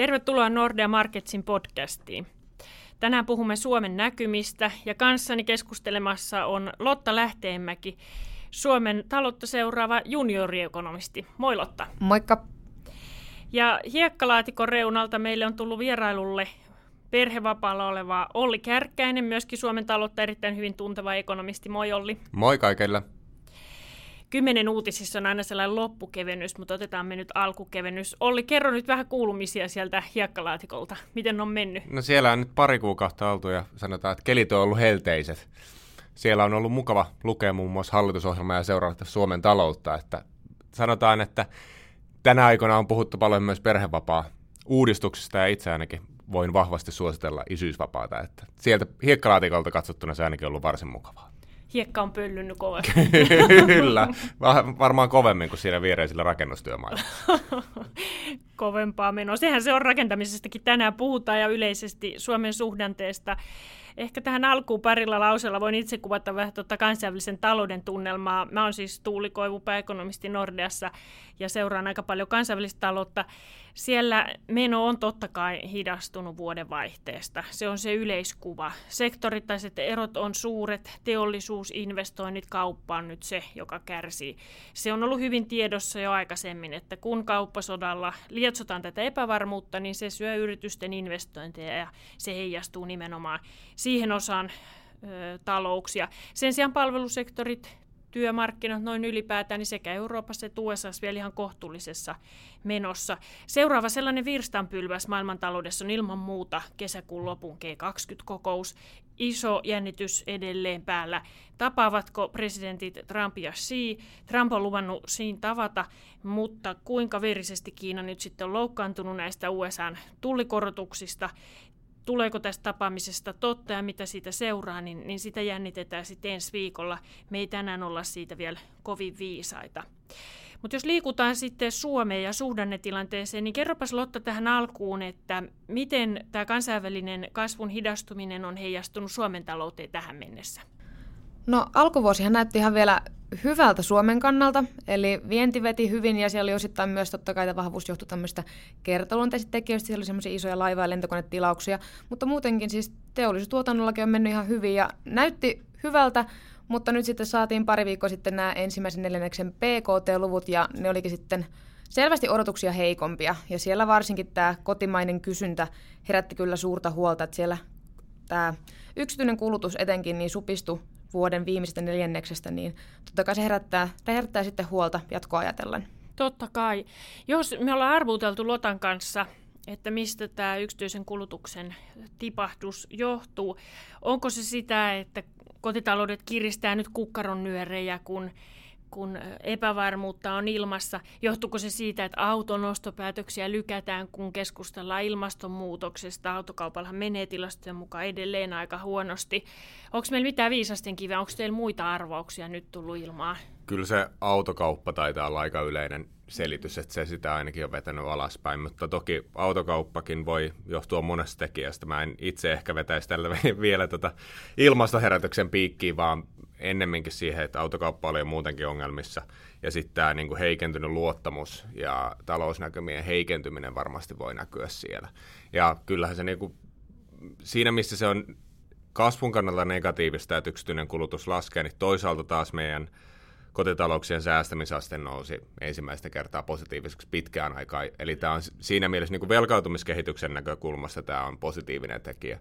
Tervetuloa Nordea Marketsin podcastiin. Tänään puhumme Suomen näkymistä ja kanssani keskustelemassa on Lotta Lähteenmäki, Suomen taloutta seuraava junioriekonomisti. Moi Lotta. Moikka. Ja hiekkalaatikon reunalta meille on tullut vierailulle perhevapaalla oleva Olli Kärkkäinen, myöskin Suomen taloutta erittäin hyvin tunteva ekonomisti. Moi Olli. Moi kaikille. Kymmenen uutisissa on aina sellainen loppukevennys, mutta otetaan me nyt alkukevennys. Olli, kerro nyt vähän kuulumisia sieltä hiekkalaatikolta. Miten on mennyt? No siellä on nyt pari kuukautta oltu ja sanotaan, että kelit on ollut helteiset. Siellä on ollut mukava lukea muun muassa hallitusohjelmaa ja seurata Suomen taloutta. Että sanotaan, että tänä aikana on puhuttu paljon myös perhevapaa uudistuksista ja itse ainakin voin vahvasti suositella isyysvapaata. Että sieltä hiekkalaatikolta katsottuna se ainakin on ollut varsin mukavaa. Hiekka on pöllynnyt kovasti. Kyllä, varmaan kovemmin kuin siinä viereisillä rakennustyömailla. Kovempaa menoa. Sehän se on rakentamisestakin tänään puhutaan ja yleisesti Suomen suhdanteesta. Ehkä tähän alkuun parilla lausella voin itse kuvata vähän tuota kansainvälisen talouden tunnelmaa. Mä oon siis Tuuli Koivu, pääekonomisti Nordeassa ja seuraan aika paljon kansainvälistä taloutta. Siellä meno on totta kai hidastunut vuodenvaihteesta. Se on se yleiskuva. Sektorittaiset erot on suuret, teollisuusinvestoinnit, kauppa on nyt se, joka kärsii. Se on ollut hyvin tiedossa jo aikaisemmin, että kun kauppasodalla lietsotaan tätä epävarmuutta, niin se syö yritysten investointeja ja se heijastuu nimenomaan siihen osaan ö, talouksia. Sen sijaan palvelusektorit työmarkkinat noin ylipäätään, niin sekä Euroopassa että USA vielä ihan kohtuullisessa menossa. Seuraava sellainen virstanpylväs maailmantaloudessa on ilman muuta kesäkuun lopun G20-kokous. Iso jännitys edelleen päällä. Tapaavatko presidentit Trump ja Xi? Trump on luvannut Xiin tavata, mutta kuinka verisesti Kiina nyt sitten on loukkaantunut näistä USAn tullikorotuksista tuleeko tästä tapaamisesta totta ja mitä siitä seuraa, niin, niin sitä jännitetään sitten ensi viikolla. Me ei tänään olla siitä vielä kovin viisaita. Mutta jos liikutaan sitten Suomeen ja suhdannetilanteeseen, niin kerropas Lotta tähän alkuun, että miten tämä kansainvälinen kasvun hidastuminen on heijastunut Suomen talouteen tähän mennessä? No alkuvuosihan näytti ihan vielä hyvältä Suomen kannalta, eli vienti veti hyvin ja siellä oli osittain myös totta kai vahvuus johtui tämmöistä kertaluonteisista tekijöistä, siellä oli semmoisia isoja laiva- ja lentokonetilauksia, mutta muutenkin siis teollisuustuotannollakin on mennyt ihan hyvin ja näytti hyvältä, mutta nyt sitten saatiin pari viikkoa sitten nämä ensimmäisen neljänneksen PKT-luvut ja ne olikin sitten selvästi odotuksia heikompia. Ja siellä varsinkin tämä kotimainen kysyntä herätti kyllä suurta huolta, että siellä tämä yksityinen kulutus etenkin niin supistui vuoden viimeisestä neljänneksestä, niin totta kai se herättää, herättää sitten huolta jatkoa ajatellen. Totta kai. Jos me ollaan arvuteltu Lotan kanssa, että mistä tämä yksityisen kulutuksen tipahdus johtuu, onko se sitä, että kotitaloudet kiristää nyt kukkaron nyörejä, kun kun epävarmuutta on ilmassa. Johtuuko se siitä, että auton ostopäätöksiä lykätään, kun keskustellaan ilmastonmuutoksesta? Autokaupallahan menee tilastojen mukaan edelleen aika huonosti. Onko meillä mitään viisasten kiveä? Onko teillä muita arvauksia nyt tullut ilmaan? Kyllä se autokauppa taitaa olla aika yleinen selitys, että se sitä ainakin on vetänyt alaspäin, mutta toki autokauppakin voi johtua monesta tekijästä. Mä en itse ehkä vetäisi tällä vielä tota ilmastoherätyksen piikkiin, vaan ennemminkin siihen, että autokauppa oli muutenkin ongelmissa. Ja sitten tämä niin heikentynyt luottamus ja talousnäkymien heikentyminen varmasti voi näkyä siellä. Ja kyllähän se niin kuin, siinä, missä se on kasvun kannalta negatiivista, että yksityinen kulutus laskee, niin toisaalta taas meidän kotitalouksien säästämisaste nousi ensimmäistä kertaa positiiviseksi pitkään aikaa. Eli tämä on siinä mielessä niin kuin velkautumiskehityksen näkökulmasta tämä on positiivinen tekijä.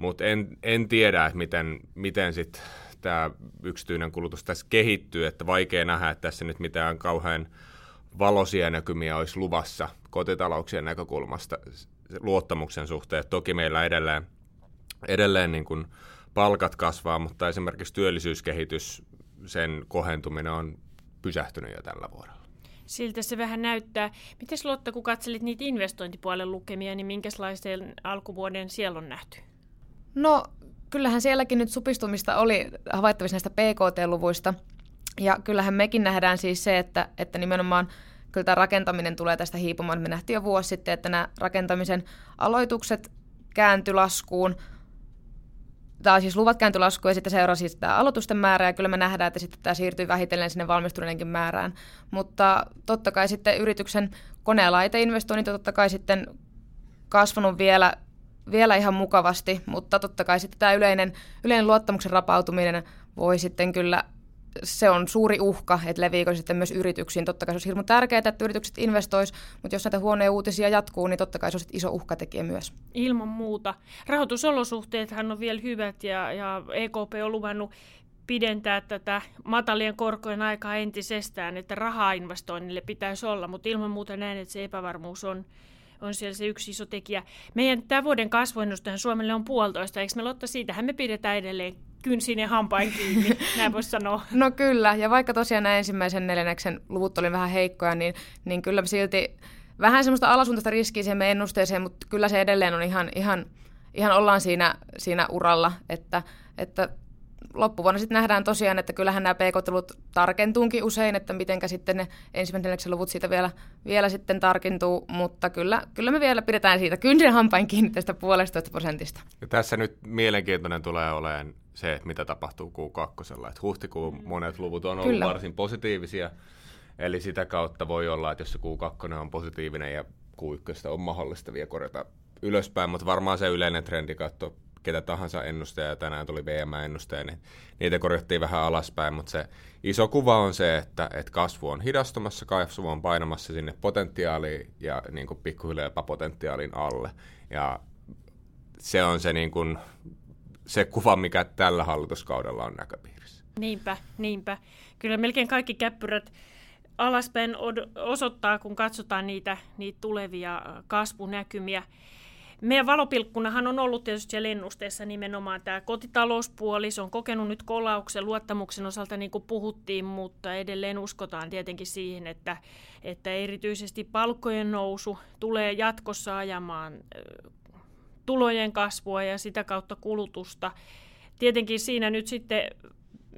Mutta en, en tiedä, että miten, miten sitten tämä yksityinen kulutus tässä kehittyy, että vaikea nähdä, että tässä nyt mitään kauhean valoisia näkymiä olisi luvassa kotitalouksien näkökulmasta luottamuksen suhteen. Toki meillä edelleen, edelleen niin kuin palkat kasvaa, mutta esimerkiksi työllisyyskehitys, sen kohentuminen on pysähtynyt jo tällä vuodella. Siltä se vähän näyttää. Miten Lotta, kun katselit niitä investointipuolen lukemia, niin minkälaisen alkuvuoden siellä on nähty? No kyllähän sielläkin nyt supistumista oli havaittavissa näistä PKT-luvuista. Ja kyllähän mekin nähdään siis se, että, että nimenomaan kyllä tämä rakentaminen tulee tästä hiipumaan. Me nähtiin jo vuosi sitten, että nämä rakentamisen aloitukset kääntyi laskuun. Tai siis luvat kääntyi laskuun ja sitten seurasi siis tämä aloitusten määrä ja kyllä me nähdään, että sitten tämä siirtyy vähitellen sinne valmistuneidenkin määrään. Mutta totta kai sitten yrityksen kone- ja laiteinvestoinnit totta kai sitten kasvanut vielä, vielä ihan mukavasti, mutta totta kai sitten tämä yleinen, yleinen luottamuksen rapautuminen voi sitten kyllä se on suuri uhka, että leviikö sitten myös yrityksiin. Totta kai se olisi hirmu tärkeää, että yritykset investois, mutta jos näitä huonoja uutisia jatkuu, niin totta kai se on iso uhkatekijä myös. Ilman muuta. Rahoitusolosuhteethan on vielä hyvät ja, ja EKP on luvannut pidentää tätä matalien korkojen aikaa entisestään, että rahaa investoinnille pitäisi olla, mutta ilman muuta näen, että se epävarmuus on, on siellä se yksi iso tekijä. Meidän tämän vuoden kasvuennustajan Suomelle on puolitoista, eikö me Lotta, siitähän me pidetään edelleen kynsinen hampain kiinni, näin voisi sanoa. No kyllä, ja vaikka tosiaan nämä ensimmäisen neljänneksen luvut oli vähän heikkoja, niin, niin kyllä silti vähän semmoista alasuuntaista riskiä siihen meidän ennusteeseen, mutta kyllä se edelleen on ihan, ihan, ihan ollaan siinä, siinä uralla, että, että loppuvuonna sitten nähdään tosiaan, että kyllähän nämä pk tarkentuunkin usein, että mitenkä sitten ne ensimmäisen luvut siitä vielä, vielä sitten tarkentuu, mutta kyllä, kyllä me vielä pidetään siitä kynsien hampain kiinni tästä puolestoista prosentista. Ja tässä nyt mielenkiintoinen tulee olemaan se, että mitä tapahtuu Q2. Että huhtikuun mm. monet luvut on ollut kyllä. varsin positiivisia, eli sitä kautta voi olla, että jos se Q2 on positiivinen ja Q1 on mahdollista vielä korjata ylöspäin, mutta varmaan se yleinen trendikatto ketä tahansa ennustaja, tänään tuli VM-ennustaja, niin niitä korjattiin vähän alaspäin, mutta se iso kuva on se, että, että kasvu on hidastumassa, kasvu on painamassa sinne potentiaaliin ja niin kuin pikkuhiljaa jopa potentiaalin alle. Ja se on se, niin kuin, se kuva, mikä tällä hallituskaudella on näköpiirissä. Niinpä, niinpä. Kyllä melkein kaikki käppyrät alaspäin osoittaa, kun katsotaan niitä, niitä tulevia kasvunäkymiä. Meidän valopilkkunahan on ollut tietysti siellä ennusteessa nimenomaan tämä kotitalouspuoli. Se on kokenut nyt kolauksen luottamuksen osalta, niin kuin puhuttiin, mutta edelleen uskotaan tietenkin siihen, että, että erityisesti palkkojen nousu tulee jatkossa ajamaan tulojen kasvua ja sitä kautta kulutusta. Tietenkin siinä nyt sitten,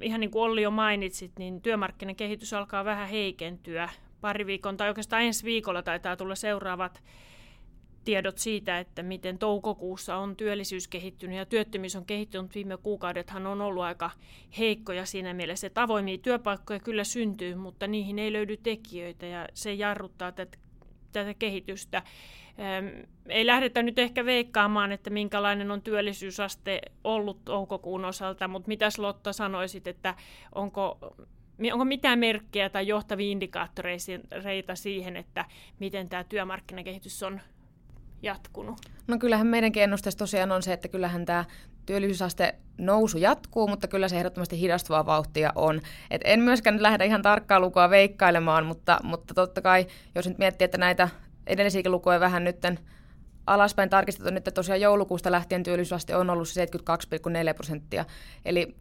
ihan niin kuin Olli jo mainitsit, niin työmarkkinakehitys alkaa vähän heikentyä. Pari viikon tai oikeastaan ensi viikolla taitaa tulla seuraavat tiedot siitä, että miten toukokuussa on työllisyys kehittynyt ja työttömyys on kehittynyt. Viime kuukaudethan on ollut aika heikkoja siinä mielessä, että avoimia työpaikkoja kyllä syntyy, mutta niihin ei löydy tekijöitä ja se jarruttaa tätä, tätä kehitystä. Ei lähdetä nyt ehkä veikkaamaan, että minkälainen on työllisyysaste ollut toukokuun osalta, mutta mitäs Lotta sanoisit, että onko onko mitään merkkejä tai johtavia indikaattoreita siihen, että miten tämä työmarkkinakehitys on jatkunut? No kyllähän meidänkin ennusteessa tosiaan on se, että kyllähän tämä työllisyysaste nousu jatkuu, mutta kyllä se ehdottomasti hidastuvaa vauhtia on. Et en myöskään nyt lähde ihan tarkkaa lukua veikkailemaan, mutta, mutta totta kai, jos nyt miettii, että näitä edellisiäkin lukuja vähän nytten alaspäin tarkistettu, nyt tosiaan joulukuusta lähtien työllisyysaste on ollut 72,4 prosenttia. Eli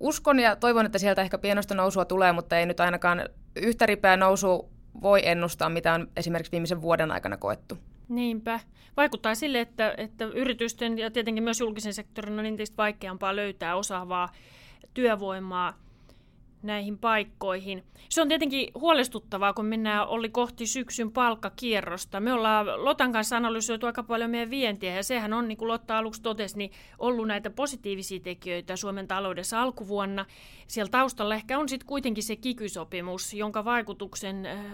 uskon ja toivon, että sieltä ehkä pienosta nousua tulee, mutta ei nyt ainakaan yhtä ripeä nousu voi ennustaa, mitä on esimerkiksi viimeisen vuoden aikana koettu. Niinpä. Vaikuttaa sille, että, että yritysten ja tietenkin myös julkisen sektorin on entistä vaikeampaa löytää osaavaa työvoimaa – näihin paikkoihin. Se on tietenkin huolestuttavaa, kun mennään oli kohti syksyn palkkakierrosta. Me ollaan Lotan kanssa analysoitu aika paljon meidän vientiä, ja sehän on, niin kuin Lotta aluksi totesi, niin ollut näitä positiivisia tekijöitä Suomen taloudessa alkuvuonna. Siellä taustalla ehkä on sitten kuitenkin se kikysopimus, jonka vaikutuksen äh,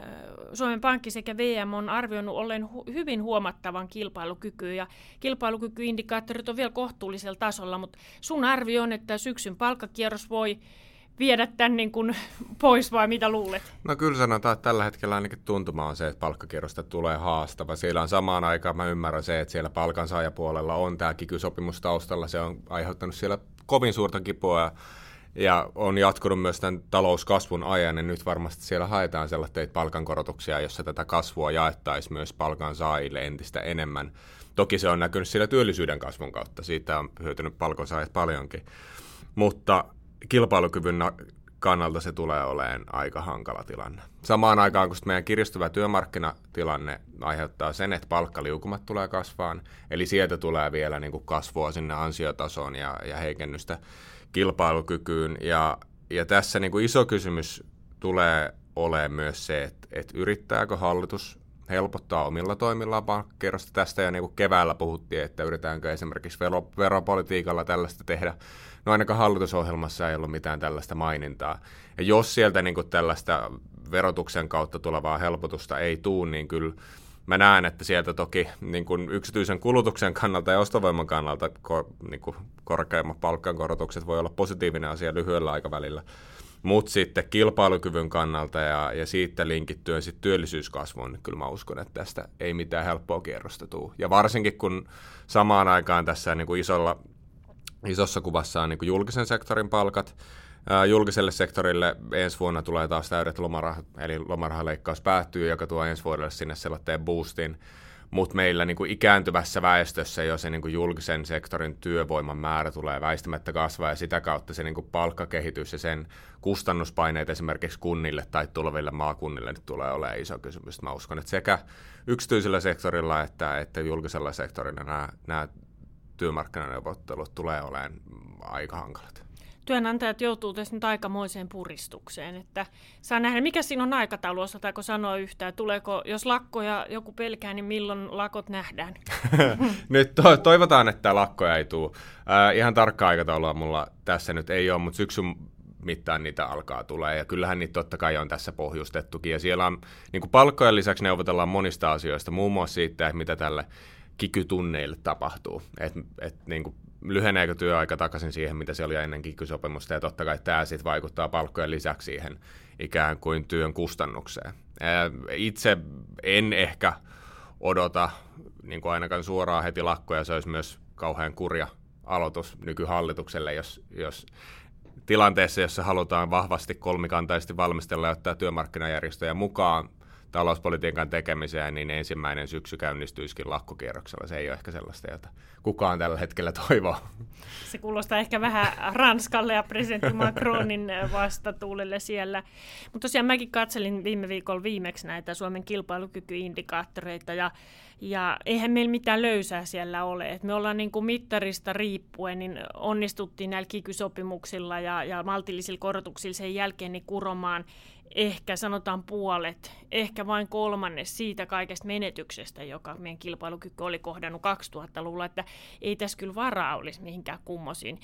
Suomen Pankki sekä VM on arvioinut ollen hu- hyvin huomattavan kilpailukykyä, ja kilpailukykyindikaattorit on vielä kohtuullisella tasolla, mutta sun arvio on, että syksyn palkkakierros voi viedä tämän niin kuin pois vai mitä luulet? No kyllä sanotaan, että tällä hetkellä ainakin tuntuma on se, että palkkakierrosta tulee haastava. Siellä on samaan aikaan, mä ymmärrän se, että siellä palkansaajapuolella on tämä kikysopimus taustalla. Se on aiheuttanut siellä kovin suurta kipua ja on jatkunut myös tämän talouskasvun ajan, ja nyt varmasti siellä haetaan sellaisia palkankorotuksia, jossa tätä kasvua jaettaisiin myös palkansaajille entistä enemmän. Toki se on näkynyt siellä työllisyyden kasvun kautta, siitä on hyötynyt palkansaajat paljonkin. Mutta kilpailukyvyn kannalta se tulee olemaan aika hankala tilanne. Samaan aikaan, kun meidän kiristyvä työmarkkinatilanne aiheuttaa sen, että palkkaliukumat tulee kasvaan, eli sieltä tulee vielä niin kuin kasvua sinne ansiotasoon ja, ja heikennystä kilpailukykyyn. Ja, ja tässä niin kuin iso kysymys tulee olemaan myös se, että, että yrittääkö hallitus helpottaa omilla toimillaan pankkikerrosta. Tästä jo niin kuin keväällä puhuttiin, että yritetäänkö esimerkiksi vero, veropolitiikalla tällaista tehdä. No ainakaan hallitusohjelmassa ei ollut mitään tällaista mainintaa. Ja jos sieltä niin kuin tällaista verotuksen kautta tulevaa helpotusta ei tuu, niin kyllä mä näen, että sieltä toki niin kuin yksityisen kulutuksen kannalta ja ostovoiman kannalta kor, niin kuin korkeimmat palkankorotukset voi olla positiivinen asia lyhyellä aikavälillä. Mutta sitten kilpailukyvyn kannalta ja, ja siitä linkittyen sitten työllisyyskasvuun, niin kyllä mä uskon, että tästä ei mitään helppoa kierrosta tule. Ja varsinkin kun samaan aikaan tässä niin kuin isolla, isossa kuvassa on niin kuin julkisen sektorin palkat, julkiselle sektorille ensi vuonna tulee taas täydet lomarahat, eli lomarahaleikkaus päättyy, joka tuo ensi vuodelle sinne sellaisen boostin, mutta meillä niin kuin ikääntyvässä väestössä jo se niin kuin julkisen sektorin työvoiman määrä tulee väistämättä kasvaa ja sitä kautta se niin kuin palkkakehitys ja sen kustannuspaineet esimerkiksi kunnille tai tuleville maakunnille nyt tulee olemaan iso kysymys. Mä uskon, että sekä yksityisellä sektorilla että, että julkisella sektorilla nämä, nämä työmarkkinaneuvottelut tulee olemaan aika hankalat työnantajat joutuu tässä nyt aikamoiseen puristukseen, että saa nähdä, mikä siinä on aikataulu, osataako sanoa yhtään, tuleeko, jos lakkoja joku pelkää, niin milloin lakot nähdään? nyt to- toivotaan, että lakkoja ei tule. Äh, ihan tarkkaa aikataulua mulla tässä nyt ei ole, mutta syksyn mittaan niitä alkaa tulee. Ja kyllähän niitä totta kai on tässä pohjustettukin. Ja siellä on niin kuin palkkojen lisäksi neuvotellaan monista asioista, muun muassa siitä, että mitä tälle kikytunneille tapahtuu. Että et, niin kuin lyheneekö työaika takaisin siihen, mitä se oli ennen kikysopimusta, ja totta kai tämä sitten vaikuttaa palkkojen lisäksi siihen ikään kuin työn kustannukseen. Itse en ehkä odota niin kuin ainakaan suoraan heti lakkoja, se olisi myös kauhean kurja aloitus nykyhallitukselle, jos, jos tilanteessa, jossa halutaan vahvasti kolmikantaisesti valmistella ja ottaa työmarkkinajärjestöjä mukaan talouspolitiikan tekemiseen, niin ensimmäinen syksy käynnistyisikin lakkokierroksella. Se ei ole ehkä sellaista, jota kukaan tällä hetkellä toivoo. Se kuulostaa ehkä vähän Ranskalle ja presidentti Macronin vastatuulelle siellä. Mutta tosiaan mäkin katselin viime viikolla viimeksi näitä Suomen kilpailukykyindikaattoreita ja ja eihän meillä mitään löysää siellä ole. Et me ollaan niin kuin mittarista riippuen, niin onnistuttiin näillä kikysopimuksilla ja, ja maltillisilla korotuksilla sen jälkeen niin kuromaan ehkä sanotaan puolet, ehkä vain kolmannes siitä kaikesta menetyksestä, joka meidän kilpailukyky oli kohdannut 2000-luvulla, että ei tässä kyllä varaa olisi mihinkään kummosiin.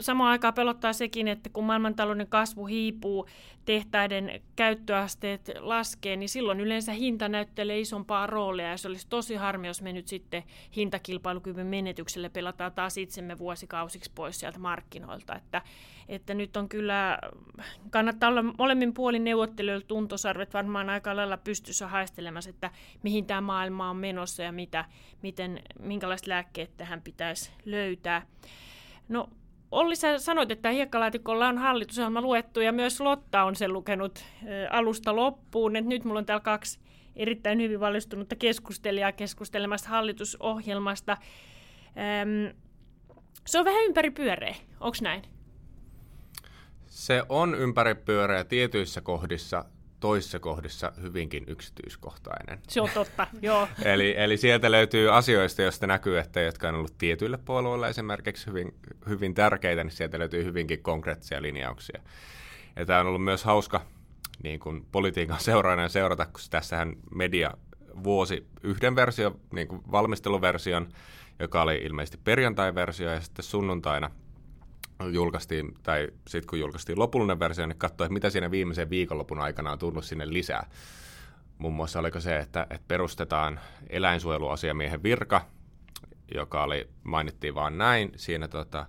Samaan aikaan pelottaa sekin, että kun maailmantalouden kasvu hiipuu, tehtaiden käyttöasteet laskee, niin silloin yleensä hinta näyttelee isompaa roolia ja se olisi tosi harmi, jos me nyt sitten hintakilpailukyvyn menetykselle pelataan taas itsemme vuosikausiksi pois sieltä markkinoilta, että, että nyt on kyllä, kannattaa olla molemmin puolin neuvottelijoilla tuntosarvet varmaan aika lailla pystyssä haistelemassa, että mihin tämä maailma on menossa ja mitä, miten, minkälaiset lääkkeet tähän pitäisi löytää. No Olli, sä sanoit, että hiekkalaatikolla on hallitusohjelma luettu ja myös Lotta on sen lukenut alusta loppuun. Et nyt mulla on täällä kaksi erittäin hyvin valistunutta keskustelijaa keskustelemasta hallitusohjelmasta. se on vähän ympäripyöreä, onko näin? Se on ympäripyöreä tietyissä kohdissa, toisissa kohdissa hyvinkin yksityiskohtainen. Se on totta, joo. eli, eli sieltä löytyy asioista, joista näkyy, että jotka on ollut tietyille puolueille esimerkiksi hyvin, hyvin tärkeitä, niin sieltä löytyy hyvinkin konkreettisia linjauksia. Ja tämä on ollut myös hauska niin kuin politiikan seuraajana seurata, kun tässähän media vuosi yhden version, niin kuin valmisteluversion, joka oli ilmeisesti perjantai-versio, ja sitten sunnuntaina – julkaistiin, tai sitten kun julkaistiin lopullinen versio, niin katsoin, että mitä siinä viimeisen viikonlopun aikana on tullut sinne lisää. Muun muassa oliko se, että, että perustetaan eläinsuojeluasiamiehen virka, joka oli, mainittiin vaan näin siinä tota,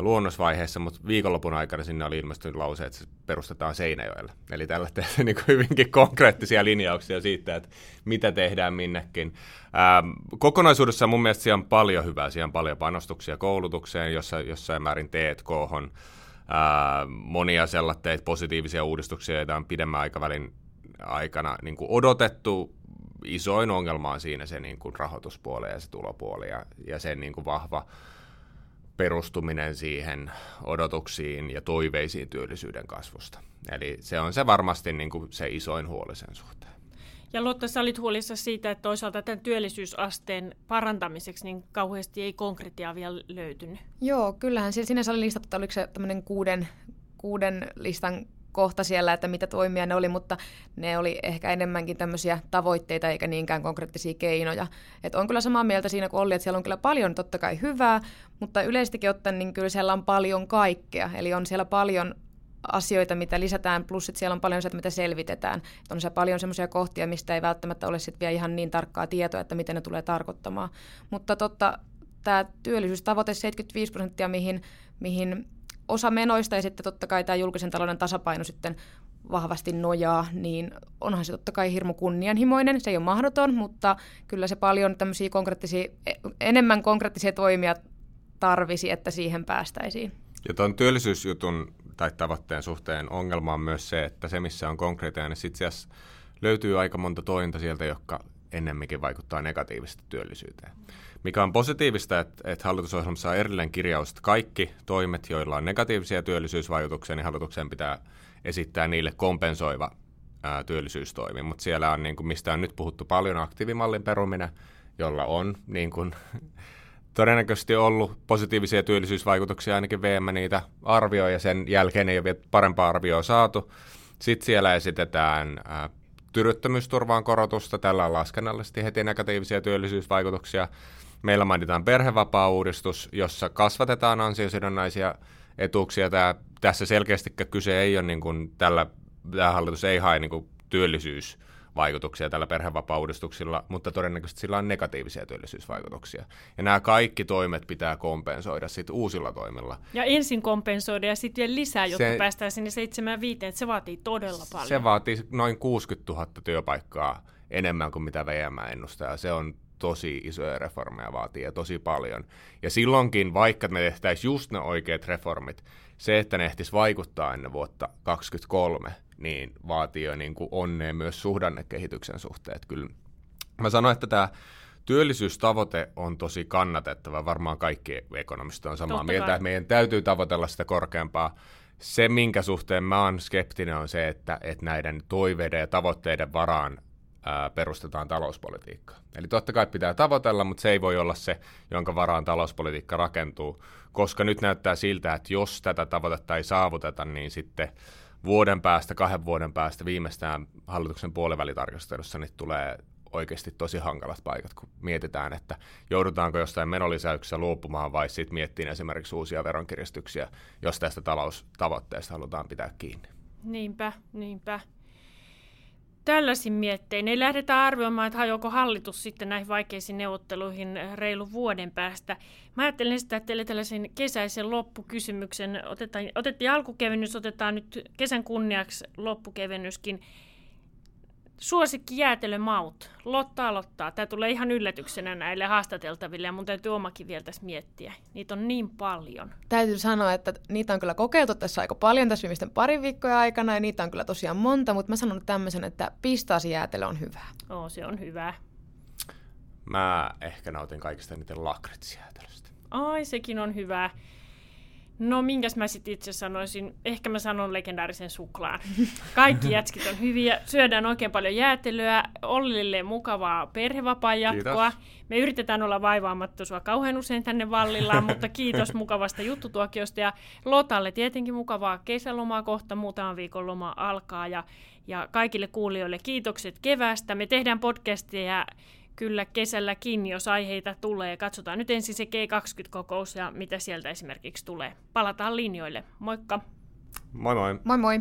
luonnosvaiheessa, mutta viikonlopun aikana sinne oli ilmestynyt lause, että se perustetaan Seinäjoelle. Eli tällä tehdään niin hyvinkin konkreettia linjauksia siitä, että mitä tehdään minnekin. Ää, kokonaisuudessa mun mielestä siellä on paljon hyvää, siellä on paljon panostuksia koulutukseen, jossa, jossain määrin T&K on ää, monia sellaisia positiivisia uudistuksia, joita on pidemmän aikavälin aikana niin kuin odotettu, isoin ongelma on siinä se niin kuin rahoituspuoli ja se tulopuoli ja, ja sen niin kuin vahva perustuminen siihen odotuksiin ja toiveisiin työllisyyden kasvusta. Eli se on se varmasti niin kuin se isoin huoli sen suhteen. Ja Lotta, sä olit huolissa siitä, että toisaalta tämän työllisyysasteen parantamiseksi niin kauheasti ei konkretiaa vielä löytynyt. Joo, kyllähän sinänsä oli listattu, että oliko se tämmöinen kuuden, kuuden listan kohta siellä, että mitä toimia ne oli, mutta ne oli ehkä enemmänkin tämmöisiä tavoitteita eikä niinkään konkreettisia keinoja. Et on kyllä samaa mieltä siinä kuin oli, että siellä on kyllä paljon totta kai hyvää, mutta yleisestikin ottaen niin kyllä siellä on paljon kaikkea. Eli on siellä paljon asioita, mitä lisätään, plus että siellä on paljon se, mitä selvitetään. Että on se paljon semmoisia kohtia, mistä ei välttämättä ole sit vielä ihan niin tarkkaa tietoa, että miten ne tulee tarkoittamaan. Mutta totta, tämä työllisyystavoite 75 prosenttia, mihin, mihin osa menoista ja sitten totta kai tämä julkisen talouden tasapaino sitten vahvasti nojaa, niin onhan se totta kai hirmu kunnianhimoinen. Se ei ole mahdoton, mutta kyllä se paljon tämmöisiä konkreettisia, e, enemmän konkreettisia toimia tarvisi, että siihen päästäisiin. Ja tuon työllisyysjutun tai tavoitteen suhteen ongelma on myös se, että se missä on konkreettinen, niin itse asiassa löytyy aika monta tointa sieltä, jotka ennemminkin vaikuttaa negatiivisesti työllisyyteen. Mikä on positiivista, että, että hallitusohjelmassa on erillinen kirjaus, että kaikki toimet, joilla on negatiivisia työllisyysvaikutuksia, niin hallituksen pitää esittää niille kompensoiva ää, työllisyystoimi. Mutta siellä on, niin kuin, mistä on nyt puhuttu paljon, aktiivimallin peruminen, jolla on niin kuin, todennäköisesti ollut positiivisia työllisyysvaikutuksia, ainakin VM niitä arvioi, ja sen jälkeen ei ole vielä parempaa arvioa saatu. Sitten siellä esitetään ää, työttömyysturvaan korotusta, tällä on laskennallisesti heti negatiivisia työllisyysvaikutuksia. Meillä mainitaan perhevapaa-uudistus, jossa kasvatetaan ansiosidonnaisia etuuksia. Tämä, tässä selkeästi kyse ei ole, niin kuin, tällä, tämä hallitus ei hae niin kuin, työllisyys vaikutuksia tällä perhevapauudistuksilla, mutta todennäköisesti sillä on negatiivisia työllisyysvaikutuksia. Ja nämä kaikki toimet pitää kompensoida sitten uusilla toimilla. Ja ensin kompensoida ja sitten vielä lisää, jotta se, päästään sinne 75, että se vaatii todella paljon. Se vaatii noin 60 000 työpaikkaa enemmän kuin mitä VM ennustaa. Se on tosi isoja reformeja vaatii ja tosi paljon. Ja silloinkin, vaikka me tehtäisiin just ne oikeat reformit, se, että ne ehtis vaikuttaa ennen vuotta 2023, niin vaatii jo niin kuin onnea myös suhdannekehityksen suhteen. Kyllä mä sanoin, että tämä työllisyystavoite on tosi kannatettava. Varmaan kaikki ekonomistit on samaa Totta mieltä, kai. että meidän täytyy tavoitella sitä korkeampaa. Se, minkä suhteen mä oon skeptinen, on se, että, että näiden toiveiden ja tavoitteiden varaan perustetaan talouspolitiikkaa. Eli totta kai pitää tavoitella, mutta se ei voi olla se, jonka varaan talouspolitiikka rakentuu, koska nyt näyttää siltä, että jos tätä tavoitetta ei saavuteta, niin sitten vuoden päästä, kahden vuoden päästä viimeistään hallituksen puolivälitarkastelussa niin tulee oikeasti tosi hankalat paikat, kun mietitään, että joudutaanko jostain menolisäyksessä luopumaan vai sitten miettiin esimerkiksi uusia veronkiristyksiä, jos tästä taloustavoitteesta halutaan pitää kiinni. Niinpä, niinpä tällaisin miettein ei lähdetä arvioimaan, että hajoako hallitus sitten näihin vaikeisiin neuvotteluihin reilu vuoden päästä. Mä ajattelin esittää teille tällaisen kesäisen loppukysymyksen. Otetaan, otettiin alkukevennys, otetaan nyt kesän kunniaksi loppukevennyskin. Suosikki jäätelömaut. Lotta aloittaa. Tämä tulee ihan yllätyksenä näille haastateltaville ja mun täytyy omakin vielä tässä miettiä. Niitä on niin paljon. Täytyy sanoa, että niitä on kyllä kokeiltu tässä aika paljon tässä viimeisten parin viikkoja aikana ja niitä on kyllä tosiaan monta, mutta mä sanon tämmöisen, että pistaasijäätelö on hyvää. Oo, se on hyvää. Mä ehkä nautin kaikista niiden lakritsijäätelöstä. Ai, sekin on hyvää. No minkäs mä sitten itse sanoisin? Ehkä mä sanon legendaarisen suklaan. Kaikki jätskit on hyviä. Syödään oikein paljon jäätelyä. Ollille mukavaa perhevapaa-jatkoa. Me yritetään olla vaivaamatta sua kauhean usein tänne vallillaan, mutta kiitos mukavasta juttutuokiosta. Ja Lotalle tietenkin mukavaa kesälomaa kohta. Muutaman viikon loma alkaa. Ja, ja kaikille kuulijoille kiitokset kevästä. Me tehdään podcastia kyllä kesälläkin, jos aiheita tulee. Katsotaan nyt ensin se G20-kokous ja mitä sieltä esimerkiksi tulee. Palataan linjoille. Moikka! Moi moi! Moi moi!